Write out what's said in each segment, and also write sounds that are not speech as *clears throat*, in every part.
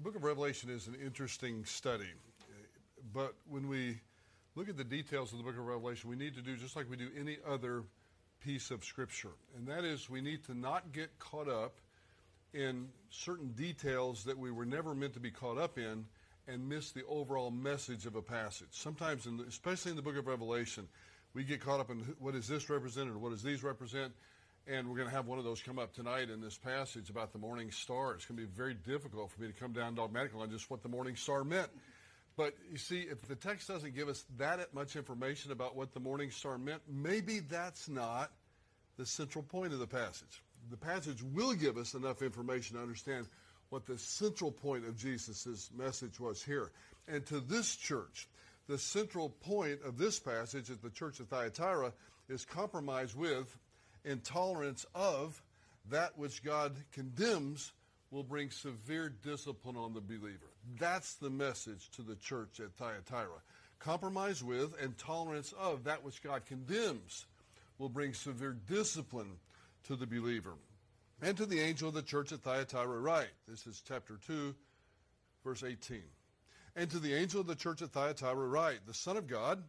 The book of Revelation is an interesting study, but when we look at the details of the book of Revelation, we need to do just like we do any other piece of Scripture, and that is we need to not get caught up in certain details that we were never meant to be caught up in and miss the overall message of a passage. Sometimes, in the, especially in the book of Revelation, we get caught up in what does this represent or what does these represent, and we're going to have one of those come up tonight in this passage about the morning star. It's going to be very difficult for me to come down dogmatically on just what the morning star meant. But you see, if the text doesn't give us that much information about what the morning star meant, maybe that's not the central point of the passage. The passage will give us enough information to understand what the central point of Jesus' message was here. And to this church, the central point of this passage at the church of Thyatira is compromise with intolerance of that which God condemns will bring severe discipline on the believer. That's the message to the church at Thyatira. Compromise with and tolerance of that which God condemns will bring severe discipline to the believer. And to the angel of the church at Thyatira write. This is chapter 2, verse 18. And to the angel of the church at Thyatira write, The Son of God,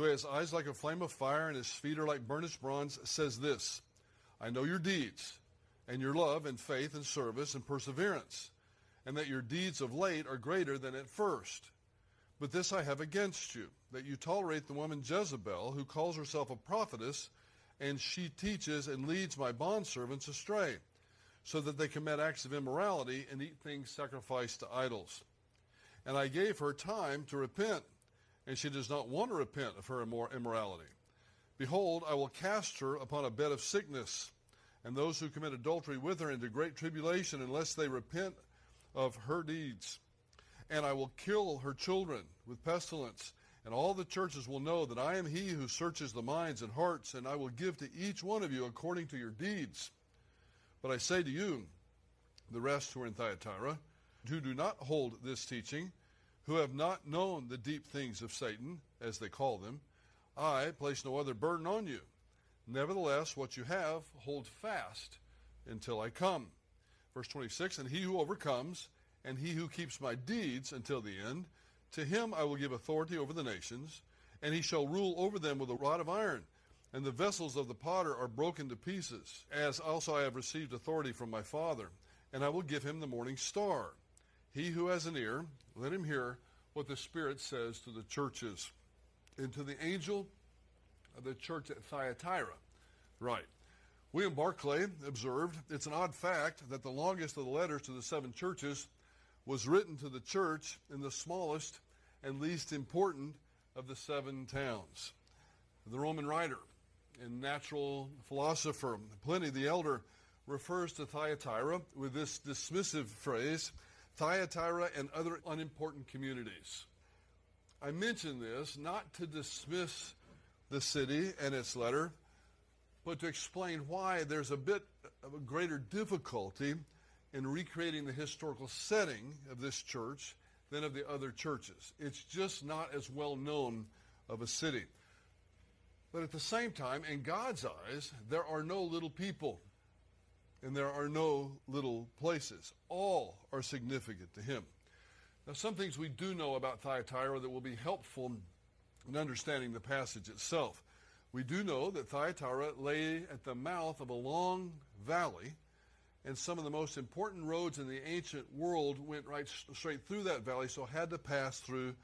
who has eyes like a flame of fire and his feet are like burnished bronze, says this I know your deeds, and your love and faith and service and perseverance, and that your deeds of late are greater than at first. But this I have against you, that you tolerate the woman Jezebel, who calls herself a prophetess, and she teaches and leads my bondservants astray so that they commit acts of immorality and eat things sacrificed to idols. And I gave her time to repent, and she does not want to repent of her immorality. Behold, I will cast her upon a bed of sickness, and those who commit adultery with her into great tribulation, unless they repent of her deeds. And I will kill her children with pestilence, and all the churches will know that I am he who searches the minds and hearts, and I will give to each one of you according to your deeds. But I say to you, the rest who are in Thyatira, who do not hold this teaching, who have not known the deep things of Satan, as they call them, I place no other burden on you. Nevertheless, what you have, hold fast until I come. Verse 26 And he who overcomes, and he who keeps my deeds until the end, to him I will give authority over the nations, and he shall rule over them with a rod of iron and the vessels of the potter are broken to pieces, as also I have received authority from my Father, and I will give him the morning star. He who has an ear, let him hear what the Spirit says to the churches. And to the angel of the church at Thyatira. Right. William Barclay observed it's an odd fact that the longest of the letters to the seven churches was written to the church in the smallest and least important of the seven towns. The Roman writer and natural philosopher Pliny the Elder refers to Thyatira with this dismissive phrase, Thyatira and other unimportant communities. I mention this not to dismiss the city and its letter, but to explain why there's a bit of a greater difficulty in recreating the historical setting of this church than of the other churches. It's just not as well known of a city. But at the same time, in God's eyes, there are no little people and there are no little places. All are significant to Him. Now, some things we do know about Thyatira that will be helpful in understanding the passage itself. We do know that Thyatira lay at the mouth of a long valley, and some of the most important roads in the ancient world went right straight through that valley, so had to pass through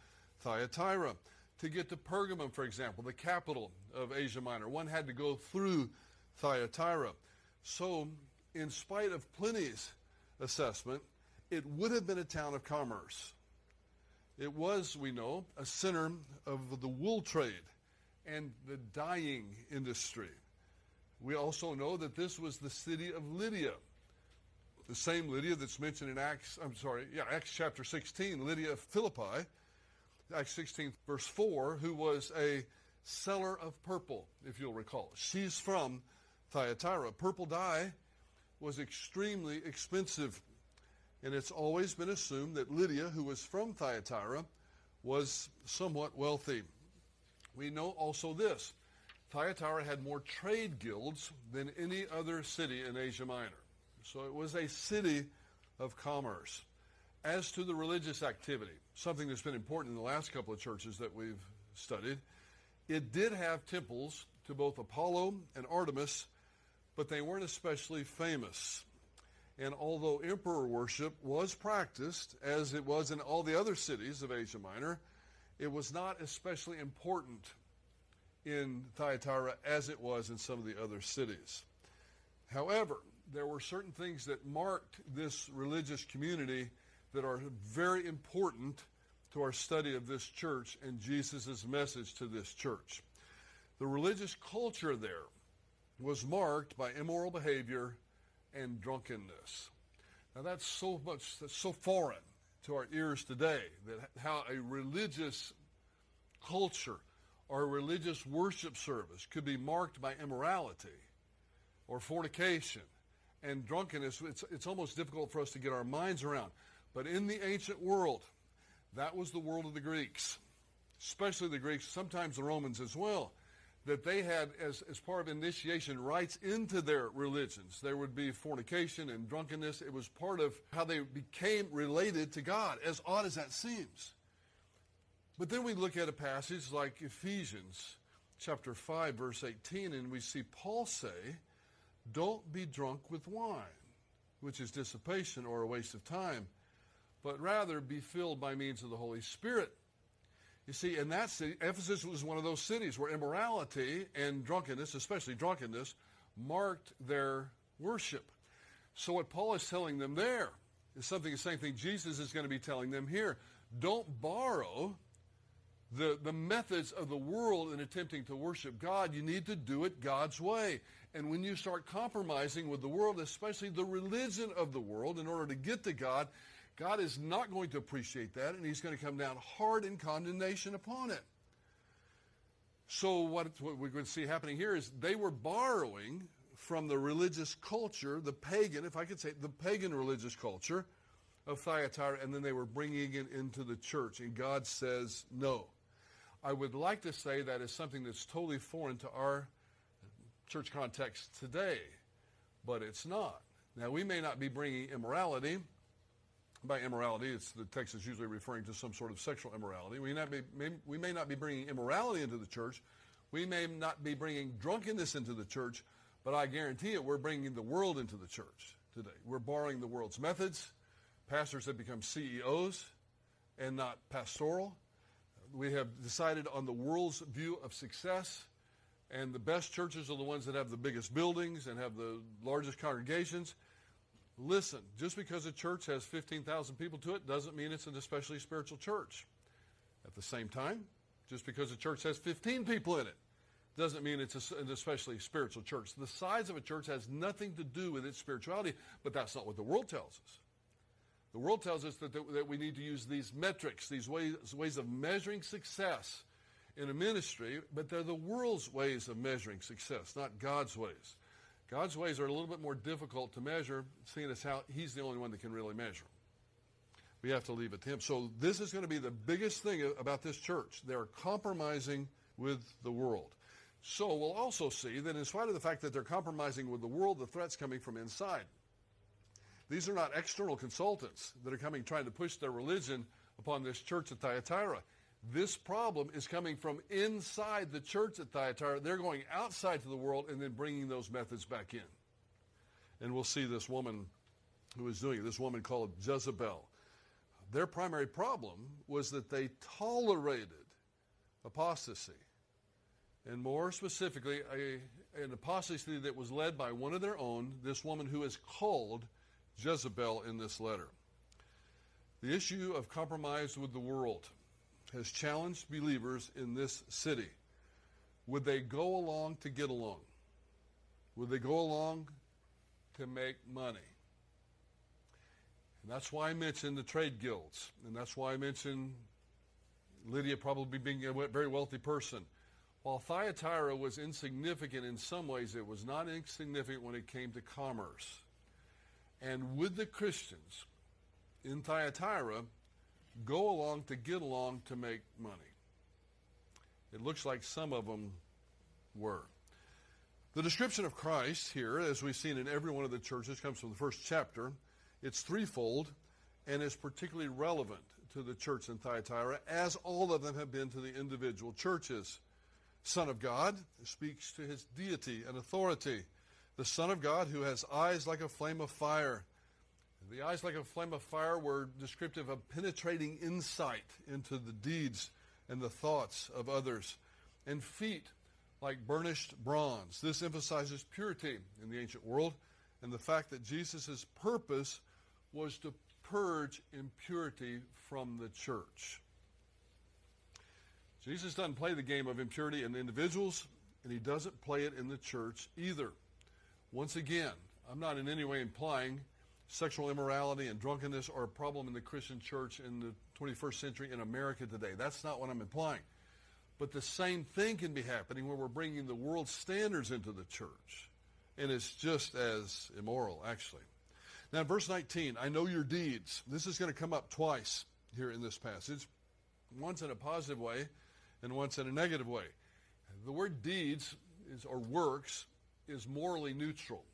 Thyatira to get to Pergamum, for example, the capital of Asia Minor. One had to go through Thyatira. So, in spite of Pliny's assessment, it would have been a town of commerce. It was, we know, a center of the wool trade and the dyeing industry. We also know that this was the city of Lydia, the same Lydia that's mentioned in Acts, I'm sorry, yeah, Acts chapter 16, Lydia of Philippi Acts 16, verse 4, who was a seller of purple, if you'll recall. She's from Thyatira. Purple dye was extremely expensive, and it's always been assumed that Lydia, who was from Thyatira, was somewhat wealthy. We know also this Thyatira had more trade guilds than any other city in Asia Minor. So it was a city of commerce. As to the religious activity, something that's been important in the last couple of churches that we've studied, it did have temples to both Apollo and Artemis, but they weren't especially famous. And although emperor worship was practiced, as it was in all the other cities of Asia Minor, it was not especially important in Thyatira as it was in some of the other cities. However, there were certain things that marked this religious community that are very important to our study of this church and Jesus' message to this church. The religious culture there was marked by immoral behavior and drunkenness. Now that's so much that's so foreign to our ears today that how a religious culture or a religious worship service could be marked by immorality or fornication and drunkenness. It's, it's almost difficult for us to get our minds around. But in the ancient world, that was the world of the Greeks, especially the Greeks, sometimes the Romans as well that they had as, as part of initiation rites into their religions. There would be fornication and drunkenness. It was part of how they became related to God, as odd as that seems. But then we look at a passage like Ephesians chapter 5, verse 18, and we see Paul say, Don't be drunk with wine, which is dissipation or a waste of time, but rather be filled by means of the Holy Spirit you see, in that city, Ephesus was one of those cities where immorality and drunkenness, especially drunkenness, marked their worship. So what Paul is telling them there is something the same thing Jesus is going to be telling them here. Don't borrow the, the methods of the world in attempting to worship God. You need to do it God's way. And when you start compromising with the world, especially the religion of the world, in order to get to God, God is not going to appreciate that, and He's going to come down hard in condemnation upon it. So, what, what we're going to see happening here is they were borrowing from the religious culture, the pagan, if I could say, the pagan religious culture of Thyatira, and then they were bringing it into the church. And God says no. I would like to say that is something that's totally foreign to our church context today, but it's not. Now, we may not be bringing immorality by immorality, it's the text is usually referring to some sort of sexual immorality. We, not be, may, we may not be bringing immorality into the church. We may not be bringing drunkenness into the church, but I guarantee it, we're bringing the world into the church today. We're borrowing the world's methods. Pastors have become CEOs and not pastoral. We have decided on the world's view of success, and the best churches are the ones that have the biggest buildings and have the largest congregations. Listen, just because a church has 15,000 people to it doesn't mean it's an especially spiritual church. At the same time, just because a church has 15 people in it doesn't mean it's an especially spiritual church. The size of a church has nothing to do with its spirituality, but that's not what the world tells us. The world tells us that, that we need to use these metrics, these ways, ways of measuring success in a ministry, but they're the world's ways of measuring success, not God's ways. God's ways are a little bit more difficult to measure, seeing as how He's the only one that can really measure. them. We have to leave it to Him. So this is going to be the biggest thing about this church. They're compromising with the world. So we'll also see that in spite of the fact that they're compromising with the world, the threat's coming from inside. These are not external consultants that are coming trying to push their religion upon this church at Thyatira. This problem is coming from inside the church at Thyatira. They're going outside to the world and then bringing those methods back in. And we'll see this woman who is doing it, this woman called Jezebel. Their primary problem was that they tolerated apostasy. And more specifically, a, an apostasy that was led by one of their own, this woman who is called Jezebel in this letter. The issue of compromise with the world has challenged believers in this city. Would they go along to get along? Would they go along to make money? And that's why I mentioned the trade guilds. And that's why I mentioned Lydia probably being a very wealthy person. While Thyatira was insignificant in some ways, it was not insignificant when it came to commerce. And would the Christians in Thyatira go along to get along to make money. It looks like some of them were. The description of Christ here, as we've seen in every one of the churches, comes from the first chapter. It's threefold, and is particularly relevant to the church in Thyatira, as all of them have been to the individual churches. Son of God speaks to his deity and authority. The Son of God who has eyes like a flame of fire. The eyes like a flame of fire were descriptive of penetrating insight into the deeds and the thoughts of others. And feet like burnished bronze. This emphasizes purity in the ancient world and the fact that Jesus' purpose was to purge impurity from the church. Jesus doesn't play the game of impurity in individuals, and he doesn't play it in the church either. Once again, I'm not in any way implying sexual immorality and drunkenness are a problem in the Christian church in the 21st century in America today. That's not what I'm implying. But the same thing can be happening when we're bringing the world standards into the church. And it's just as immoral, actually. Now, verse 19, I know your deeds. This is going to come up twice here in this passage, once in a positive way and once in a negative way. The word deeds is, or works is morally neutral.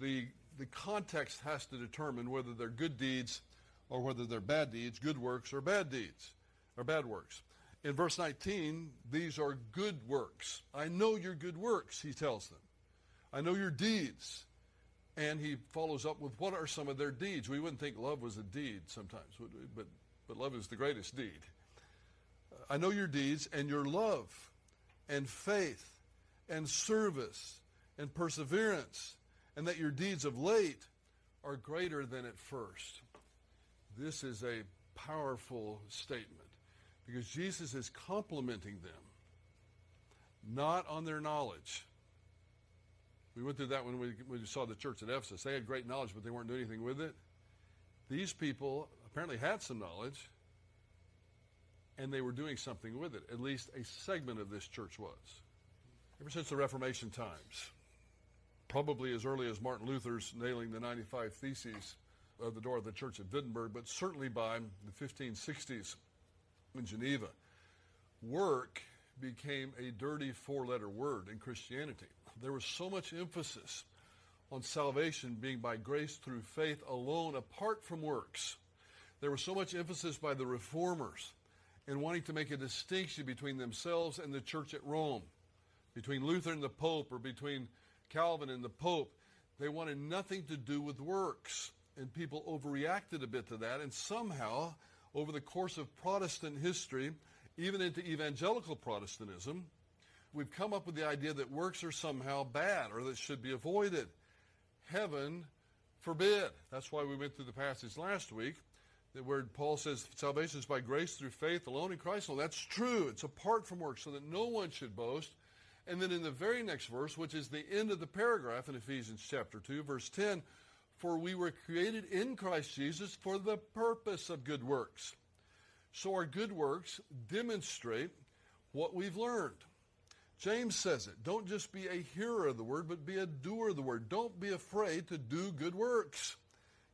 The, the context has to determine whether they're good deeds or whether they're bad deeds, good works or bad deeds, or bad works. In verse 19, these are good works. I know your good works, he tells them. I know your deeds. And he follows up with what are some of their deeds? We wouldn't think love was a deed sometimes? But, but love is the greatest deed. I know your deeds and your love and faith and service and perseverance, and that your deeds of late are greater than at first. This is a powerful statement because Jesus is complimenting them, not on their knowledge. We went through that when we, when we saw the church at Ephesus. They had great knowledge, but they weren't doing anything with it. These people apparently had some knowledge, and they were doing something with it. At least a segment of this church was. Ever since the Reformation times, probably as early as Martin Luther's nailing the 95 Theses of the door of the church at Wittenberg, but certainly by the 1560s in Geneva, work became a dirty four letter word in Christianity. There was so much emphasis on salvation being by grace through faith alone, apart from works. There was so much emphasis by the reformers in wanting to make a distinction between themselves and the church at Rome, between Luther and the Pope, or between Calvin and the Pope. They wanted nothing to do with works. And people overreacted a bit to that. And somehow, over the course of Protestant history, even into evangelical Protestantism, we've come up with the idea that works are somehow bad or that should be avoided. Heaven forbid. That's why we went through the passage last week where Paul says salvation is by grace through faith alone in Christ. Well, that's true. It's apart from works, so that no one should boast. And then in the very next verse, which is the end of the paragraph in Ephesians chapter 2, verse 10, for we were created in Christ Jesus for the purpose of good works. So our good works demonstrate what we've learned. James says it. Don't just be a hearer of the word, but be a doer of the word. Don't be afraid to do good works.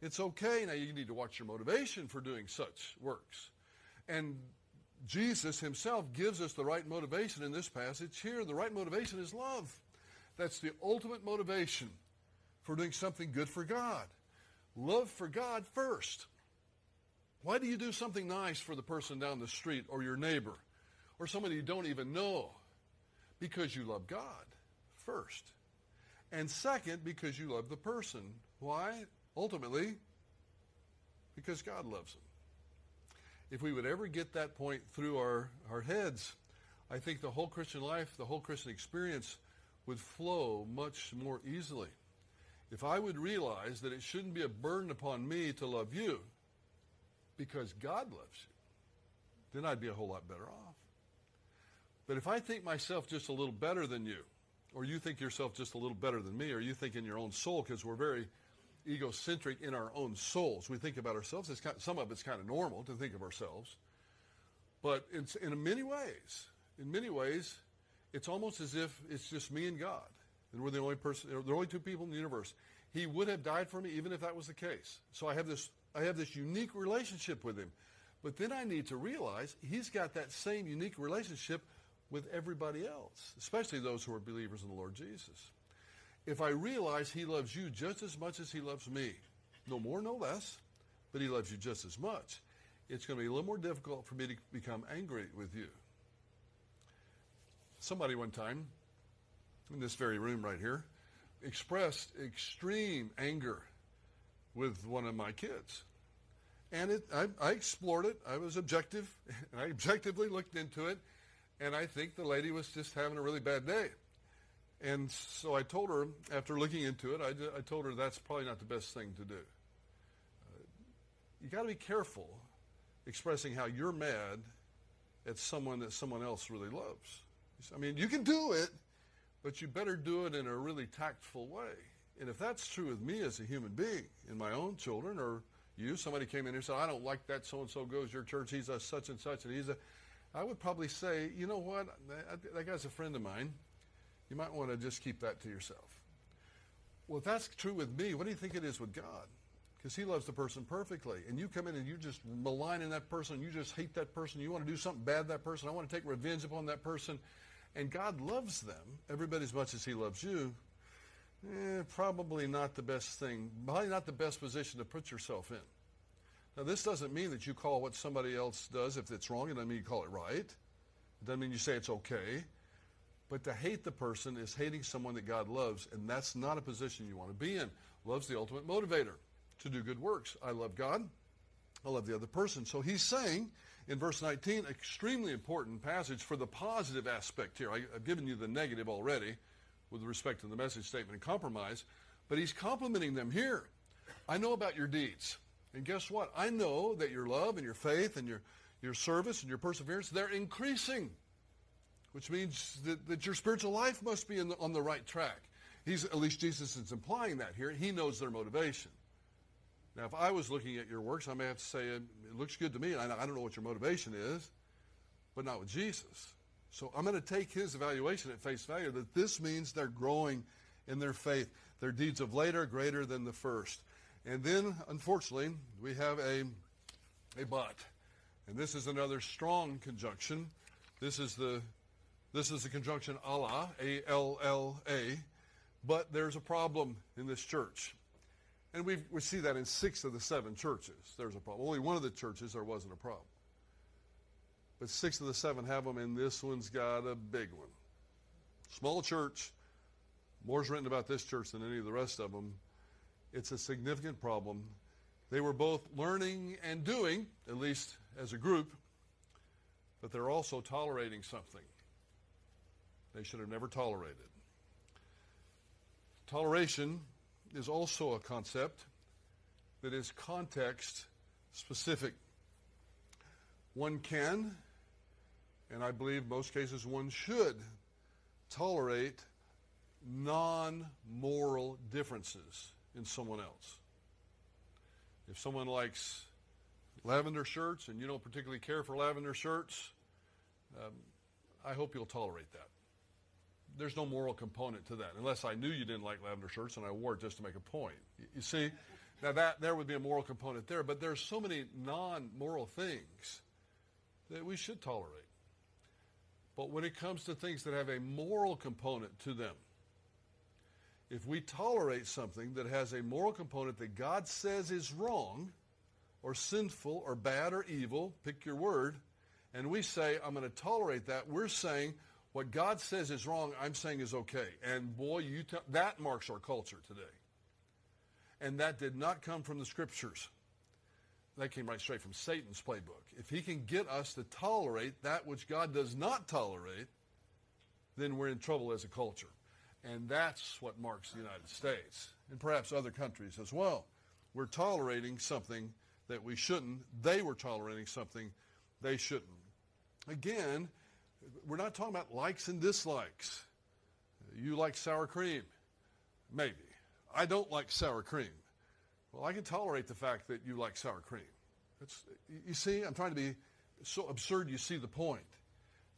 It's okay. Now you need to watch your motivation for doing such works. And Jesus himself gives us the right motivation in this passage here. The right motivation is love. That's the ultimate motivation for doing something good for God. Love for God first. Why do you do something nice for the person down the street or your neighbor or somebody you don't even know? Because you love God first. And second, because you love the person. Why? Ultimately, because God loves them. If we would ever get that point through our, our heads, I think the whole Christian life, the whole Christian experience would flow much more easily if I would realize that it shouldn't be a burden upon me to love you because God loves you, then I'd be a whole lot better off. But if I think myself just a little better than you, or you think yourself just a little better than me, or you think in your own soul, because we're very egocentric in our own souls. We think about ourselves. It's kind of, some of it's kind of normal to think of ourselves. But it's, in many ways, in many ways, it's almost as if it's just me and God and we're the only person, the only two people in the universe. He would have died for me even if that was the case. So I have this, I have this unique relationship with him. But then I need to realize he's got that same unique relationship with everybody else, especially those who are believers in the Lord Jesus. If I realize he loves you just as much as he loves me, no more, no less, but he loves you just as much. It's going to be a little more difficult for me to become angry with you. Somebody one time, in this very room right here, expressed extreme anger with one of my kids. And it, I, I explored it. I was objective, and *laughs* I objectively looked into it, and I think the lady was just having a really bad day. And so I told her, after looking into it, I, I told her that's probably not the best thing to do. Uh, you got to be careful expressing how you're mad at someone that someone else really loves. I mean, you can do it, but you better do it in a really tactful way. And if that's true with me as a human being, in my own children, or you, somebody came in here and said, I don't like that so and so goes your church, he's a such and such, and he's a, I would probably say, you know what, that, that guy's a friend of mine. You might want to just keep that to yourself. Well, if that's true with me, what do you think it is with God? Because he loves the person perfectly. And you come in and you just maligning that person, you just hate that person, you want to do something bad to that person, I want to take revenge upon that person. And God loves them, everybody as much as he loves you. Eh, probably not the best thing, probably not the best position to put yourself in. Now, this doesn't mean that you call what somebody else does if it's wrong. It doesn't mean you call it right. It doesn't mean you say it's okay. But to hate the person is hating someone that God loves, and that's not a position you want to be in. Love's the ultimate motivator to do good works. I love God. I love the other person. So he's saying in verse 19, extremely important passage for the positive aspect here. I, have given you the negative already with respect to the message statement and compromise, but he's complimenting them here. I know about your deeds. And guess what? I know that your love and your faith and your, your service and your perseverance, they're increasing which means that, that your spiritual life must be the, on the right track. He's, at least Jesus is implying that here. He knows their motivation. Now, if I was looking at your works, I may have to say, it looks good to me. I, I don't know what your motivation is, but not with Jesus. So I'm going to take his evaluation at face value that this means they're growing in their faith. Their deeds of later greater than the first. And then, unfortunately, we have a, a but. And this is another strong conjunction. This is the this is the conjunction alla, A L L A, but there's a problem in this church. And we we see that in six of the seven churches. There's a problem. Only one of the churches there wasn't a problem. But six of the seven have them, and this one's got a big one. Small church, more's written about this church than any of the rest of them. It's a significant problem. They were both learning and doing, at least as a group, but they're also tolerating something they should have never tolerated. Toleration is also a concept that is context specific. One can, and I believe most cases one should, tolerate non moral differences in someone else. If someone likes lavender shirts and you don't particularly care for lavender shirts, um, I hope you'll tolerate that there's no moral component to that, unless I knew you didn't like lavender shirts and I wore it just to make a point. You see, now that there would be a moral component there, but there's so many non-moral things that we should tolerate. But when it comes to things that have a moral component to them, if we tolerate something that has a moral component that God says is wrong or sinful or bad or evil, pick your word, and we say, I'm going to tolerate that, we're saying, what God says is wrong, I'm saying is okay. And boy, you t- that marks our culture today. And that did not come from the scriptures. That came right straight from Satan's playbook. If he can get us to tolerate that which God does not tolerate, then we're in trouble as a culture. And that's what marks the United States and perhaps other countries as well. We're tolerating something that we shouldn't. They were tolerating something they shouldn't. Again, we're not talking about likes and dislikes. You like sour cream? Maybe. I don't like sour cream. Well, I can tolerate the fact that you like sour cream. It's, you see, I'm trying to be so absurd you see the point.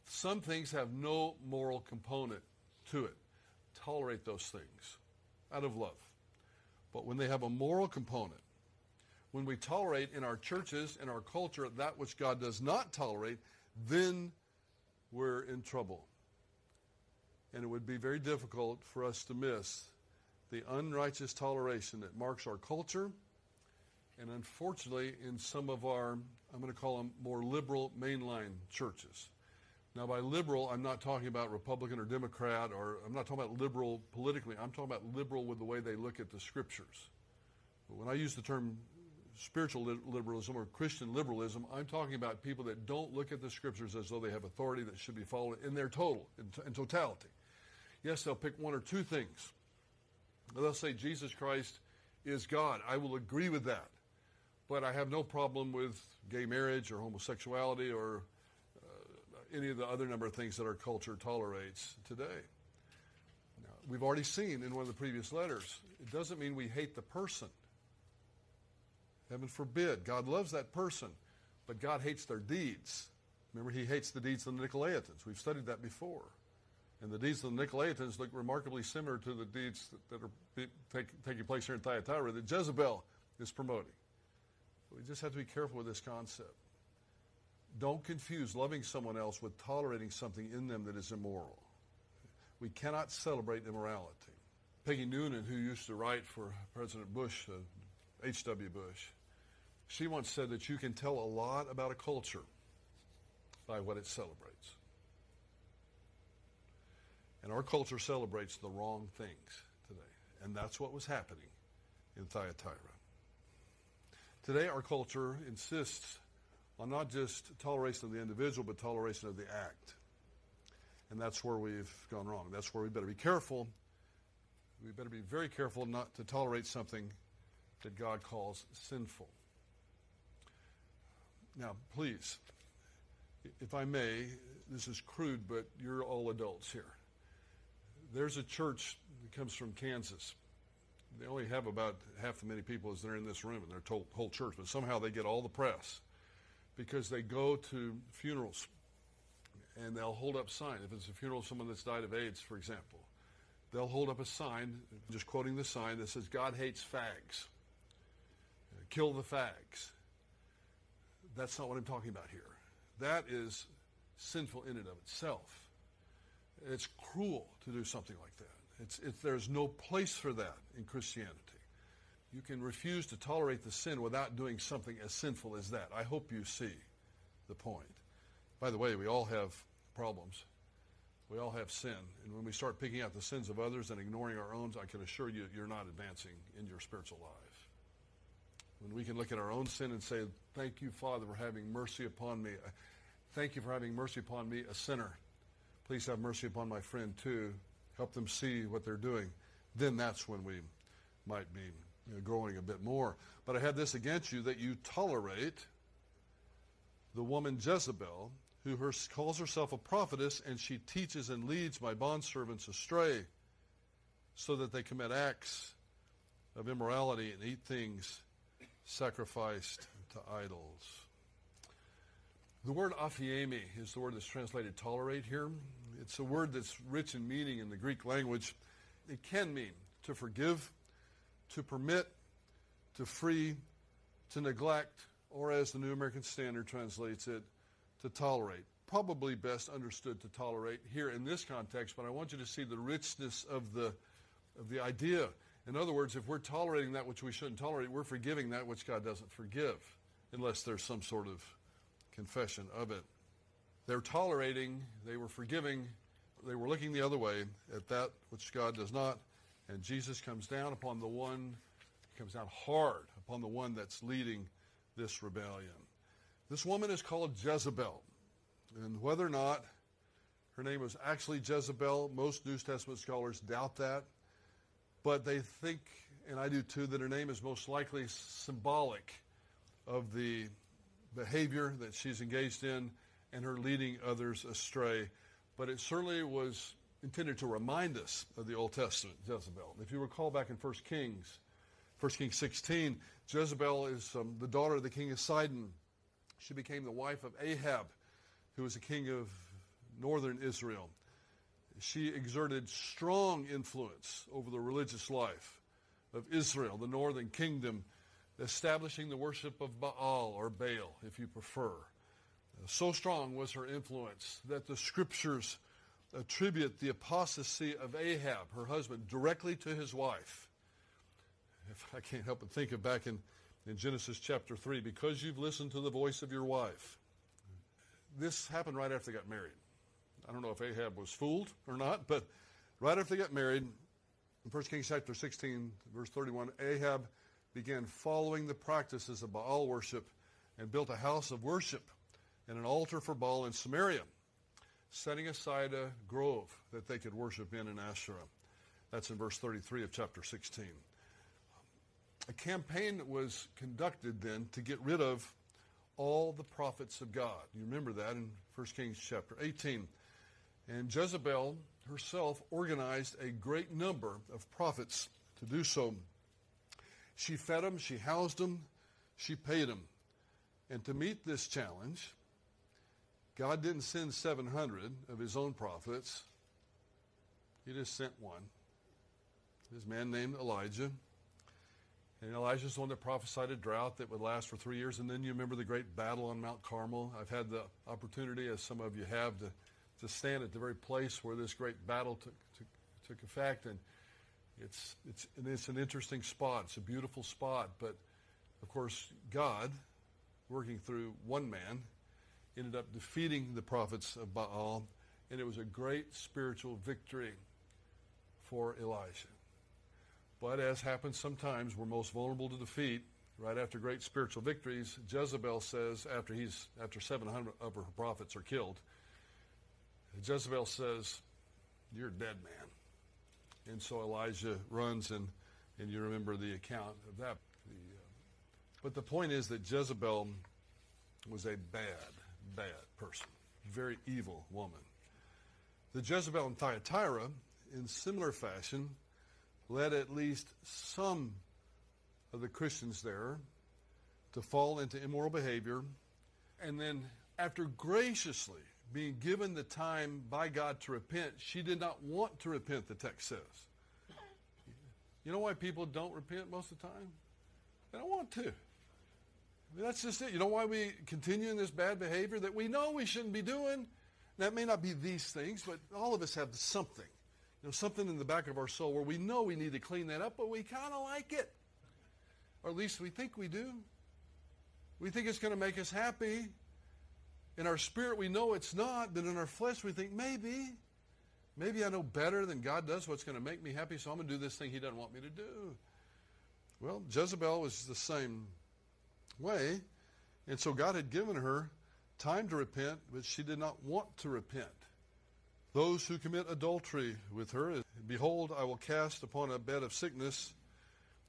Some things have no moral component to it. Tolerate those things out of love. But when they have a moral component, when we tolerate in our churches, in our culture, that which God does not tolerate, then we're in trouble. And it would be very difficult for us to miss the unrighteous toleration that marks our culture and unfortunately in some of our, I'm going to call them more liberal mainline churches. Now, by liberal, I'm not talking about Republican or Democrat, or I'm not talking about liberal politically. I'm talking about liberal with the way they look at the scriptures. When I use the term spiritual liberalism or Christian liberalism, I'm talking about people that don't look at the scriptures as though they have authority that should be followed in their total, in, in totality. Yes, they'll pick one or two things. They'll say Jesus Christ is God. I will agree with that. But I have no problem with gay marriage or homosexuality or uh, any of the other number of things that our culture tolerates today. Now, we've already seen in one of the previous letters, it doesn't mean we hate the person. Heaven forbid. God loves that person, but God hates their deeds. Remember, he hates the deeds of the Nicolaitans. We've studied that before. And the deeds of the Nicolaitans look remarkably similar to the deeds that, that are take, taking place here in Thyatira that Jezebel is promoting. We just have to be careful with this concept. Don't confuse loving someone else with tolerating something in them that is immoral. We cannot celebrate immorality. Peggy Noonan, who used to write for President Bush, uh, H.W. Bush, she once said that you can tell a lot about a culture by what it celebrates. And our culture celebrates the wrong things today. And that's what was happening in Thyatira. Today, our culture insists on not just toleration of the individual, but toleration of the act. And that's where we've gone wrong. That's where we better be careful. We better be very careful not to tolerate something that God calls sinful. Now, please, if I may, this is crude, but you're all adults here. There's a church that comes from Kansas. They only have about half the many people as there are in this room in their whole church, but somehow they get all the press because they go to funerals and they'll hold up sign. If it's a funeral of someone that's died of AIDS, for example, they'll hold up a sign, just quoting the sign, that says, God hates fags. Kill the fags. That's not what I'm talking about here. That is sinful in and of itself. It's cruel to do something like that. It's, there's no place for that in Christianity. You can refuse to tolerate the sin without doing something as sinful as that. I hope you see the point. By the way, we all have problems. We all have sin. And when we start picking out the sins of others and ignoring our own, I can assure you, you're not advancing in your spiritual life when we can look at our own sin and say, Thank you, Father, for having mercy upon me. Thank you for having mercy upon me, a sinner. Please have mercy upon my friend, too. Help them see what they're doing. Then that's when we might be you know, growing a bit more. But I have this against you that you tolerate the woman Jezebel, who her, calls herself a prophetess, and she teaches and leads my bondservants astray so that they commit acts of immorality and eat things sacrificed to idols. The word aphiemi is the word that's translated tolerate here. It's a word that's rich in meaning in the Greek language. It can mean to forgive, to permit, to free, to neglect, or as the New American Standard translates it, to tolerate. Probably best understood to tolerate here in this context, but I want you to see the richness of the, of the idea. In other words, if we're tolerating that which we shouldn't tolerate, we're forgiving that which God doesn't forgive, unless there's some sort of confession of it. They're tolerating, they were forgiving, they were looking the other way at that which God does not, and Jesus comes down upon the one, comes down hard upon the one that's leading this rebellion. This woman is called Jezebel, and whether or not her name was actually Jezebel, most New Testament scholars doubt that. But they think, and I do too, that her name is most likely symbolic of the behavior that she's engaged in and her leading others astray. But it certainly was intended to remind us of the Old Testament Jezebel. If you recall back in 1 Kings, 1 Kings 16, Jezebel is um, the daughter of the king of Sidon. She became the wife of Ahab, who was the king of northern Israel she exerted strong influence over the religious life of Israel, the northern kingdom, establishing the worship of Baal or Baal, if you prefer. Uh, so strong was her influence that the scriptures attribute the apostasy of Ahab, her husband, directly to his wife. If I can't help but think of back in, in Genesis chapter 3 because you've listened to the voice of your wife. This happened right after they got married. I don't know if Ahab was fooled or not, but right after they got married, in 1 Kings chapter 16, verse 31, Ahab began following the practices of Baal worship and built a house of worship and an altar for Baal in Samaria, setting aside a grove that they could worship in in Asherah. That's in verse 33 of chapter 16. A campaign was conducted then to get rid of all the prophets of God. You remember that in 1 Kings chapter 18. And Jezebel herself organized a great number of prophets to do so. She fed them, she housed them, she paid them. And to meet this challenge, God didn't send 700 of his own prophets. He just sent one. This man named Elijah. And Elijah's the one that prophesied a drought that would last for three years. And then you remember the great battle on Mount Carmel. I've had the opportunity, as some of you have, to, to stand at the very place where this great battle took, took, took effect. And it's, it's, and it's an interesting spot. It's a beautiful spot. But, of course, God, working through one man, ended up defeating the prophets of Baal. And it was a great spiritual victory for Elijah. But as happens sometimes, we're most vulnerable to defeat. Right after great spiritual victories, Jezebel says, after he's after 700 of her prophets are killed, Jezebel says, "You're a dead man." And so Elijah runs, and and you remember the account of that. The, uh, but the point is that Jezebel was a bad, bad person, very evil woman. The Jezebel in Thyatira, in similar fashion, led at least some of the Christians there to fall into immoral behavior. And then, after graciously being given the time by God to repent, she did not want to repent, the text says. You know why people don't repent most of the time? They don't want to. I mean, that's just it. You know why we continue in this bad behavior that we know we shouldn't be doing? That may not be these things, but all of us have something you know, something in the back of our soul where we know we need to clean that up, but we kind of like it. Or at least we think we do. We think it's going to make us happy. In our spirit, we know it's not, but in our flesh, we think maybe. Maybe I know better than God does what's going to make me happy, so I'm going to do this thing He doesn't want me to do. Well, Jezebel was the same way. And so God had given her time to repent, but she did not want to repent. Those who commit adultery with her, behold, I will cast upon a bed of sickness,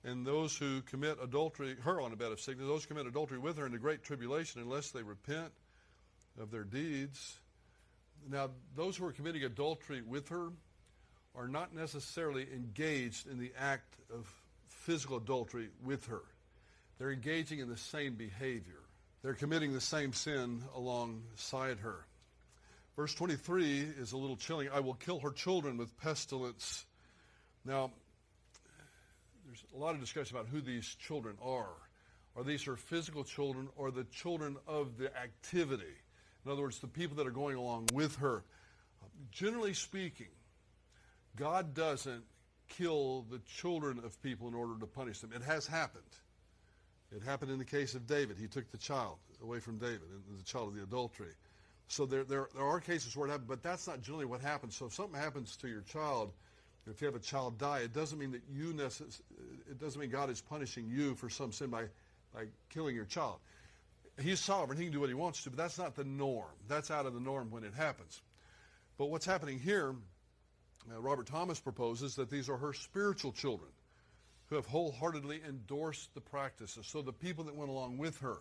and those who commit adultery, her on a bed of sickness, those who commit adultery with her into great tribulation, unless they repent of their deeds. Now, those who are committing adultery with her are not necessarily engaged in the act of physical adultery with her. They're engaging in the same behavior. They're committing the same sin alongside her. Verse 23 is a little chilling. I will kill her children with pestilence. Now, there's a lot of discussion about who these children are. Are these her physical children or the children of the activity? In other words, the people that are going along with her. Generally speaking, God doesn't kill the children of people in order to punish them. It has happened. It happened in the case of David. He took the child away from David, the child of the adultery. So there, there, there are cases where it happens, but that's not generally what happens. So if something happens to your child, if you have a child die, it doesn't mean that you necess- it doesn't mean God is punishing you for some sin by, by killing your child. He's sovereign; he can do what he wants to, but that's not the norm. That's out of the norm when it happens. But what's happening here? Uh, Robert Thomas proposes that these are her spiritual children who have wholeheartedly endorsed the practices. So the people that went along with her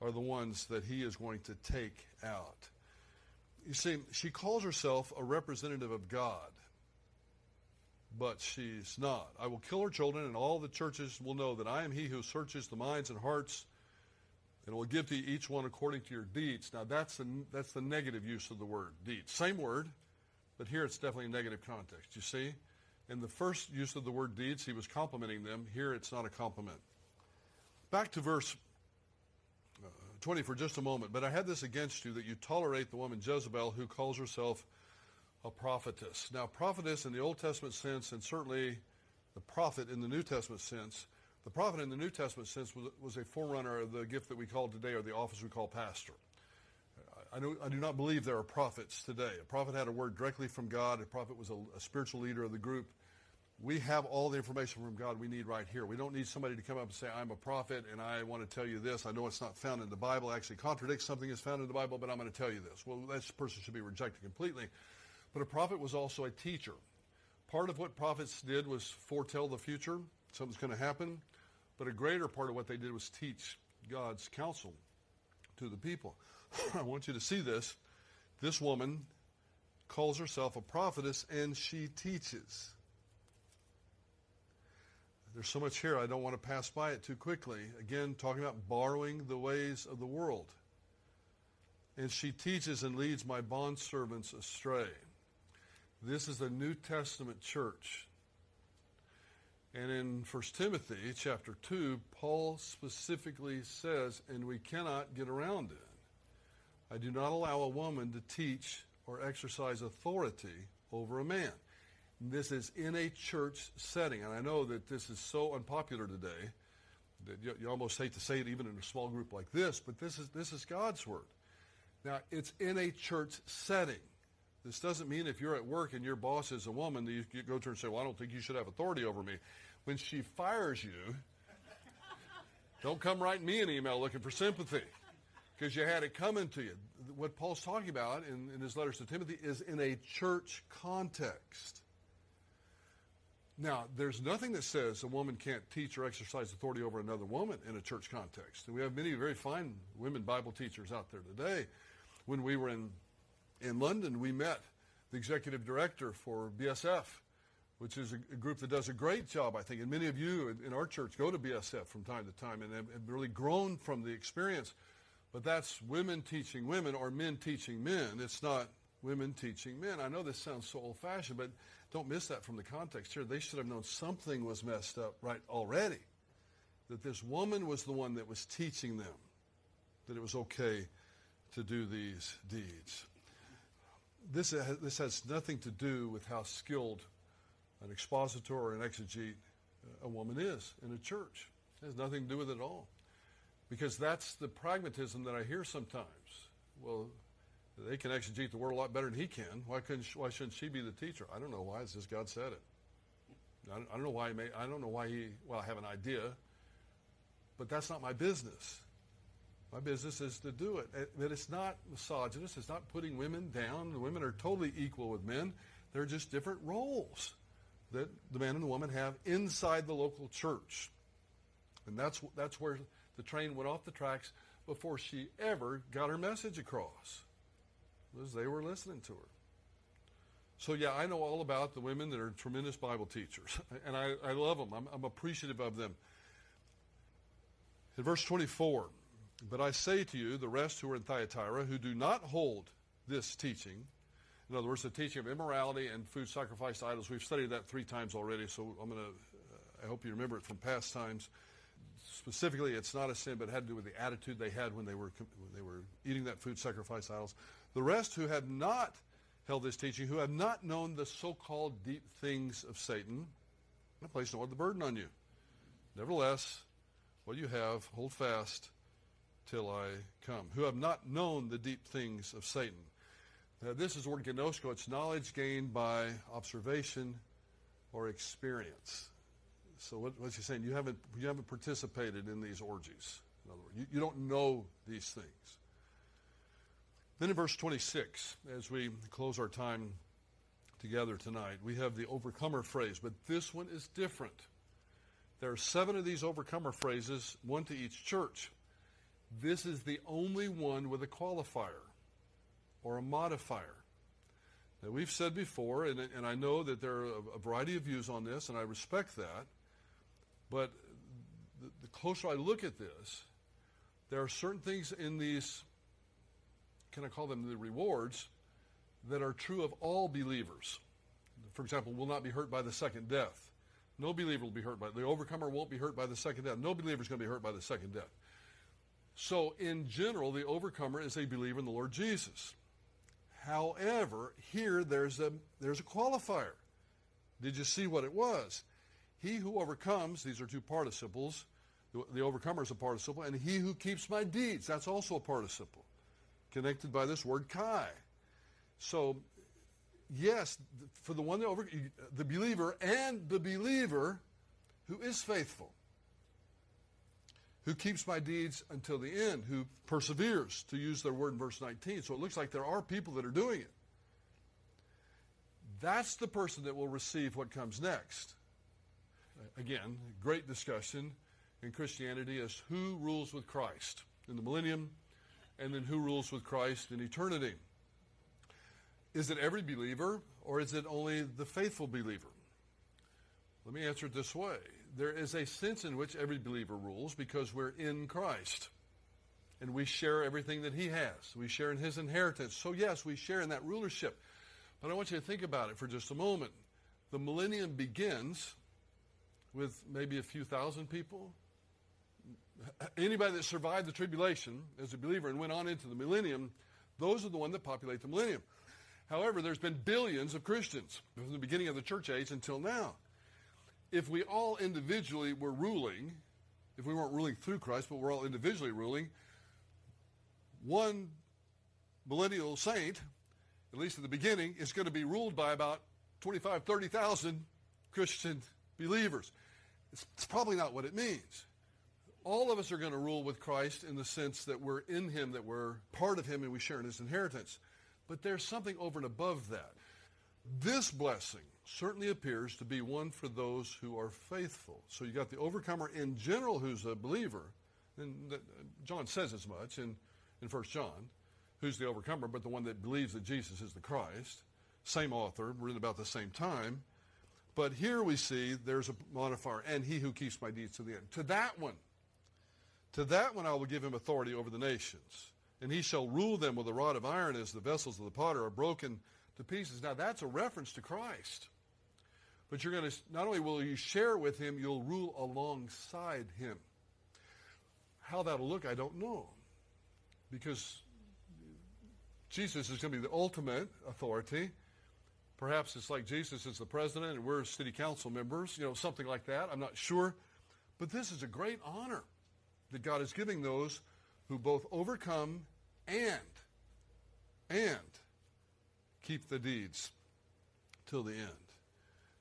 are the ones that he is going to take out. You see, she calls herself a representative of God, but she's not. I will kill her children, and all the churches will know that I am he who searches the minds and hearts, and will give to each one according to your deeds. Now, that's the, that's the negative use of the word deeds. Same word, but here it's definitely a negative context. You see? In the first use of the word deeds, he was complimenting them. Here it's not a compliment. Back to verse uh, 20 for just a moment. But I had this against you that you tolerate the woman Jezebel who calls herself a prophetess. Now, prophetess in the Old Testament sense, and certainly the prophet in the New Testament sense, The prophet in the New Testament sense was, was a forerunner of the gift that we call today, or the office we call pastor. I, do, I do not believe there are prophets today. A prophet had a word directly from God. A prophet was a, a spiritual leader of the group. We have all the information from God we need right here. We don't need somebody to come up and say, I'm a prophet and I want to tell you this. I know it's not found in the Bible, actually contradicts something that's found in the Bible, but I'm going to tell you this. Well, that person should be rejected completely. But a prophet was also a teacher. Part of what prophets did was foretell the future, something's going to happen. But a greater part of what they did was teach God's counsel to the people. *clears throat* I want you to see this. This woman calls herself a prophetess and she teaches. There's so much here, I don't want to pass by it too quickly. Again, talking about borrowing the ways of the world. And she teaches and leads my bondservants astray. This is a New Testament church. And in 1 Timothy chapter 2, Paul specifically says, and we cannot get around it. I do not allow a woman to teach or exercise authority over a man. This is in a church setting. And I know that this is so unpopular today that you, you, almost hate to say it even in a small group like this, but this is, this is God's word. Now, it's in a church setting. This doesn't mean if you're at work and your boss is a woman, that you, go to her and say, Well, I don't think you should have authority over me. When she fires you, don't come writing me an email looking for sympathy because you had it coming to you. What Paul's talking about in, in his letters to Timothy is in a church context. Now, there's nothing that says a woman can't teach or exercise authority over another woman in a church context. And we have many very fine women Bible teachers out there today. When we were in, in London, we met the executive director for BSF, which is a, a group that does a great job, I think. And many of you in, in our church go to BSF from time to time and have, have really grown from the experience. But that's women teaching women or men teaching men. It's not women teaching men. I know this sounds so old fashioned, but don't miss that from the context here. They should have known something was messed up right already. That this woman was the one that was teaching them that it was okay to do these deeds. This, has, this has nothing to do with how skilled an expositor or an exegete uh, a woman is in a church. It has nothing to do with it at all. Because that's the pragmatism that I hear sometimes. Well, they can exegete the word a lot better than he can. Why couldn't? Why shouldn't she be the teacher? I don't know why. It's just God said it. I don't, I don't know why he may, I don't know why he. Well, I have an idea, but that's not my business. My business is to do it. But it's not misogynist. It's not putting women down. The women are totally equal with men. They're just different roles that the man and the woman have inside the local church. And that's that's where the train went off the tracks before she ever got her message across as they were listening to her. So, yeah, I know all about the women that are tremendous Bible teachers, *laughs* and I, I love them. I'm, I'm appreciative of them. In verse 24, but I say to you, the rest who are in Thyatira, who do not hold this teaching, in other words, the teaching of immorality and food sacrificed to idols, we've studied that three times already, so I'm going to, uh, I hope you remember it from past times. Specifically, it's not a sin, but it had to do with the attitude they had when they were, when they were eating that food sacrificed idols. The rest who have not held this teaching, who have not known the so called deep things of Satan, I place no other burden on you. Nevertheless, what you have, hold fast till I come. Who have not known the deep things of Satan. Now, this is word gnosko. It's knowledge gained by observation or experience. So what, what's he saying? You haven't, you haven't participated in these orgies. In other words, you, you don't know these things. Then in verse 26, as we close our time together tonight, we have the overcomer phrase, but this one is different. There are seven of these overcomer phrases, one to each church. This is the only one with a qualifier or a modifier. Now, we've said before, and, and I know that there are a, variety of views on this, and I respect that, but the, the closer I look at this, there are certain things in these can I call them the rewards, that are true of all believers. For example, will not be hurt by the second death. No believer will be hurt by the overcomer won't be hurt by the second death. No believer is going to be hurt by the second death. So, in general, the overcomer is a believer in the Lord Jesus. However, here there's a there's a qualifier. Did you see what it was? He who overcomes, these are two participles. The, overcomer is a participle, and he who keeps my deeds, that's also a participle, connected by this word kai. So, yes, for the one that over, the believer and the believer who is faithful, who keeps my deeds until the end, who perseveres, to use their word in verse 19. So it looks like there are people that are doing it. That's the person that will receive what comes next. Again, great discussion in Christianity as who rules with Christ in the millennium and then who rules with Christ in eternity. Is it every believer or is it only the faithful believer? Let me answer it this way. There is a sense in which every believer rules because we're in Christ and we share everything that he has. We share in his inheritance. So, yes, we share in that rulership. But I want you to think about it for just a moment. The millennium begins with maybe a few thousand people. Anybody that survived the tribulation as a believer and went on into the millennium, those are the ones that populate the millennium. However, there's been billions of Christians from the beginning of the church age until now. If we all individually were ruling, if we weren't ruling through Christ, but we're all individually ruling, one millennial saint, at least at the beginning, is going to be ruled by about 25, 30,000 Christian believers. It's, it's probably not what it means. All of us are going to rule with Christ in the sense that we're in Him, that we're part of Him, and we share in His inheritance. But there's something over and above that. This blessing certainly appears to be one for those who are faithful. So you got the overcomer in general who's a believer, and uh, John says as much in, in 1 John, who's the overcomer, but the one that believes that Jesus is the Christ. Same author, written about the same time. But here we see there's a modifier, and he who keeps my deeds to the end. To that one, to that one I will give him authority over the nations and he shall rule them with a rod of iron as the vessels of the potter are broken to pieces. Now, that's a reference to Christ. But you're going to, not only will you share with him, you'll rule alongside him. How that'll look, I don't know. Because Jesus is going to be the ultimate authority. Perhaps it's like Jesus is the president and we're city council members, you know, something like that. I'm not sure. But this is a great honor that God is giving those who both overcome and and keep the deeds till the end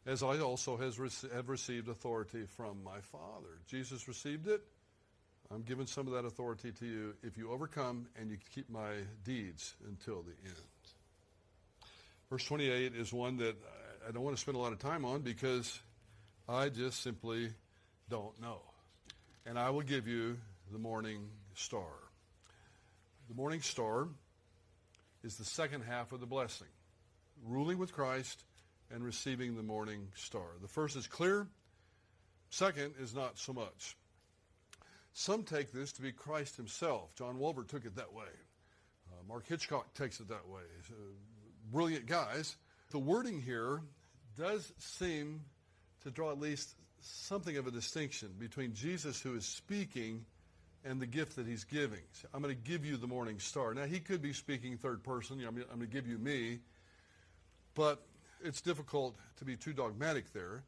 as I also have received authority from my Father. Jesus received it. I'm giving some of that authority to you if you overcome and you keep my deeds until the end. Verse 28 is one that I don't want to spend a lot of time on because I just simply don't know. And I will give you the morning star. The morning star is the second half of the blessing ruling with Christ and receiving the morning star. The first is clear, second is not so much. Some take this to be Christ himself. John Walvoord took it that way. Uh, Mark Hitchcock takes it that way. Uh, brilliant guys. The wording here does seem to draw at least something of a distinction between Jesus who is speaking and the gift that he's giving. So I'm going to give you the morning star. Now, he could be speaking third person. You know, I'm going to give you me. But it's difficult to be too dogmatic there.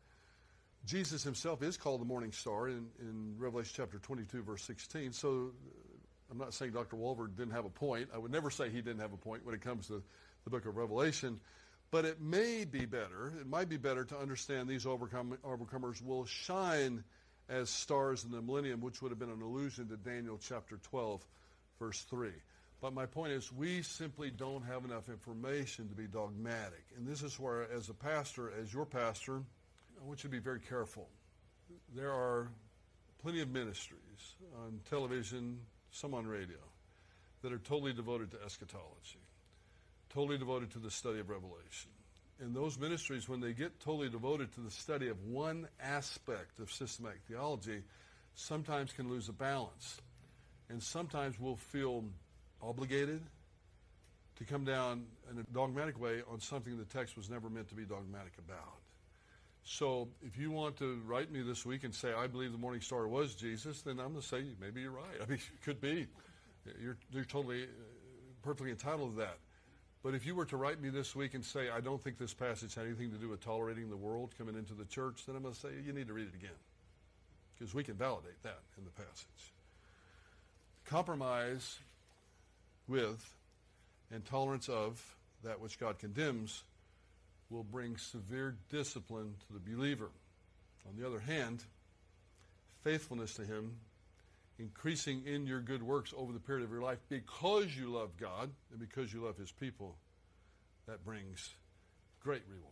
Jesus himself is called the morning star in, in Revelation chapter 22, verse 16. So uh, I'm not saying Dr. Walvoord didn't have a point. I would never say he didn't have a point when it comes to the book of Revelation. But it may be better, it might be better to understand these overcome, overcomers will shine as stars in the millennium, which would have been an allusion to Daniel chapter 12, verse 3. But my point is, we simply don't have enough information to be dogmatic. And this is where, as a pastor, as your pastor, I want you to be very careful. There are plenty of ministries on television, some on radio, that are totally devoted to eschatology, totally devoted to the study of Revelation And those ministries, when they get totally devoted to the study of one aspect of systematic theology, sometimes can lose a balance. And sometimes we'll feel obligated to come down in a dogmatic way on something the text was never meant to be dogmatic about. So if you want to write me this week and say, I believe the morning star was Jesus, then I'm going to say, maybe you're right. *laughs* I mean, it could be. You're, you're totally, uh, perfectly entitled to that. But if you were to write me this week and say, I don't think this passage had anything to do with tolerating the world coming into the church, then I'm going to say, you need to read it again. Because we can validate that in the passage. Compromise with and tolerance of that which God condemns will bring severe discipline to the believer. On the other hand, faithfulness to Him, increasing in your good works over the period of your life because you love God and because you love His people, that brings great reward.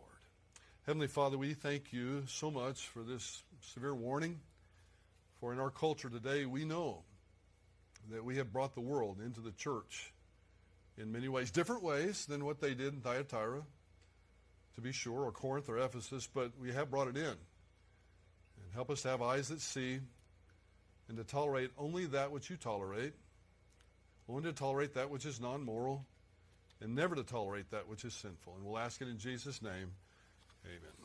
Heavenly Father, we thank you so much for this severe warning. For in our culture today, we know that we have brought the world into the church in many ways, different ways than what they did in Thyatira, to be sure, or Corinth or Ephesus, but we have brought it in. And help us to have eyes that see and to tolerate only that which you tolerate, only to tolerate that which is non moral, and never to tolerate that which is sinful. And we'll ask it in Jesus' name. Amen.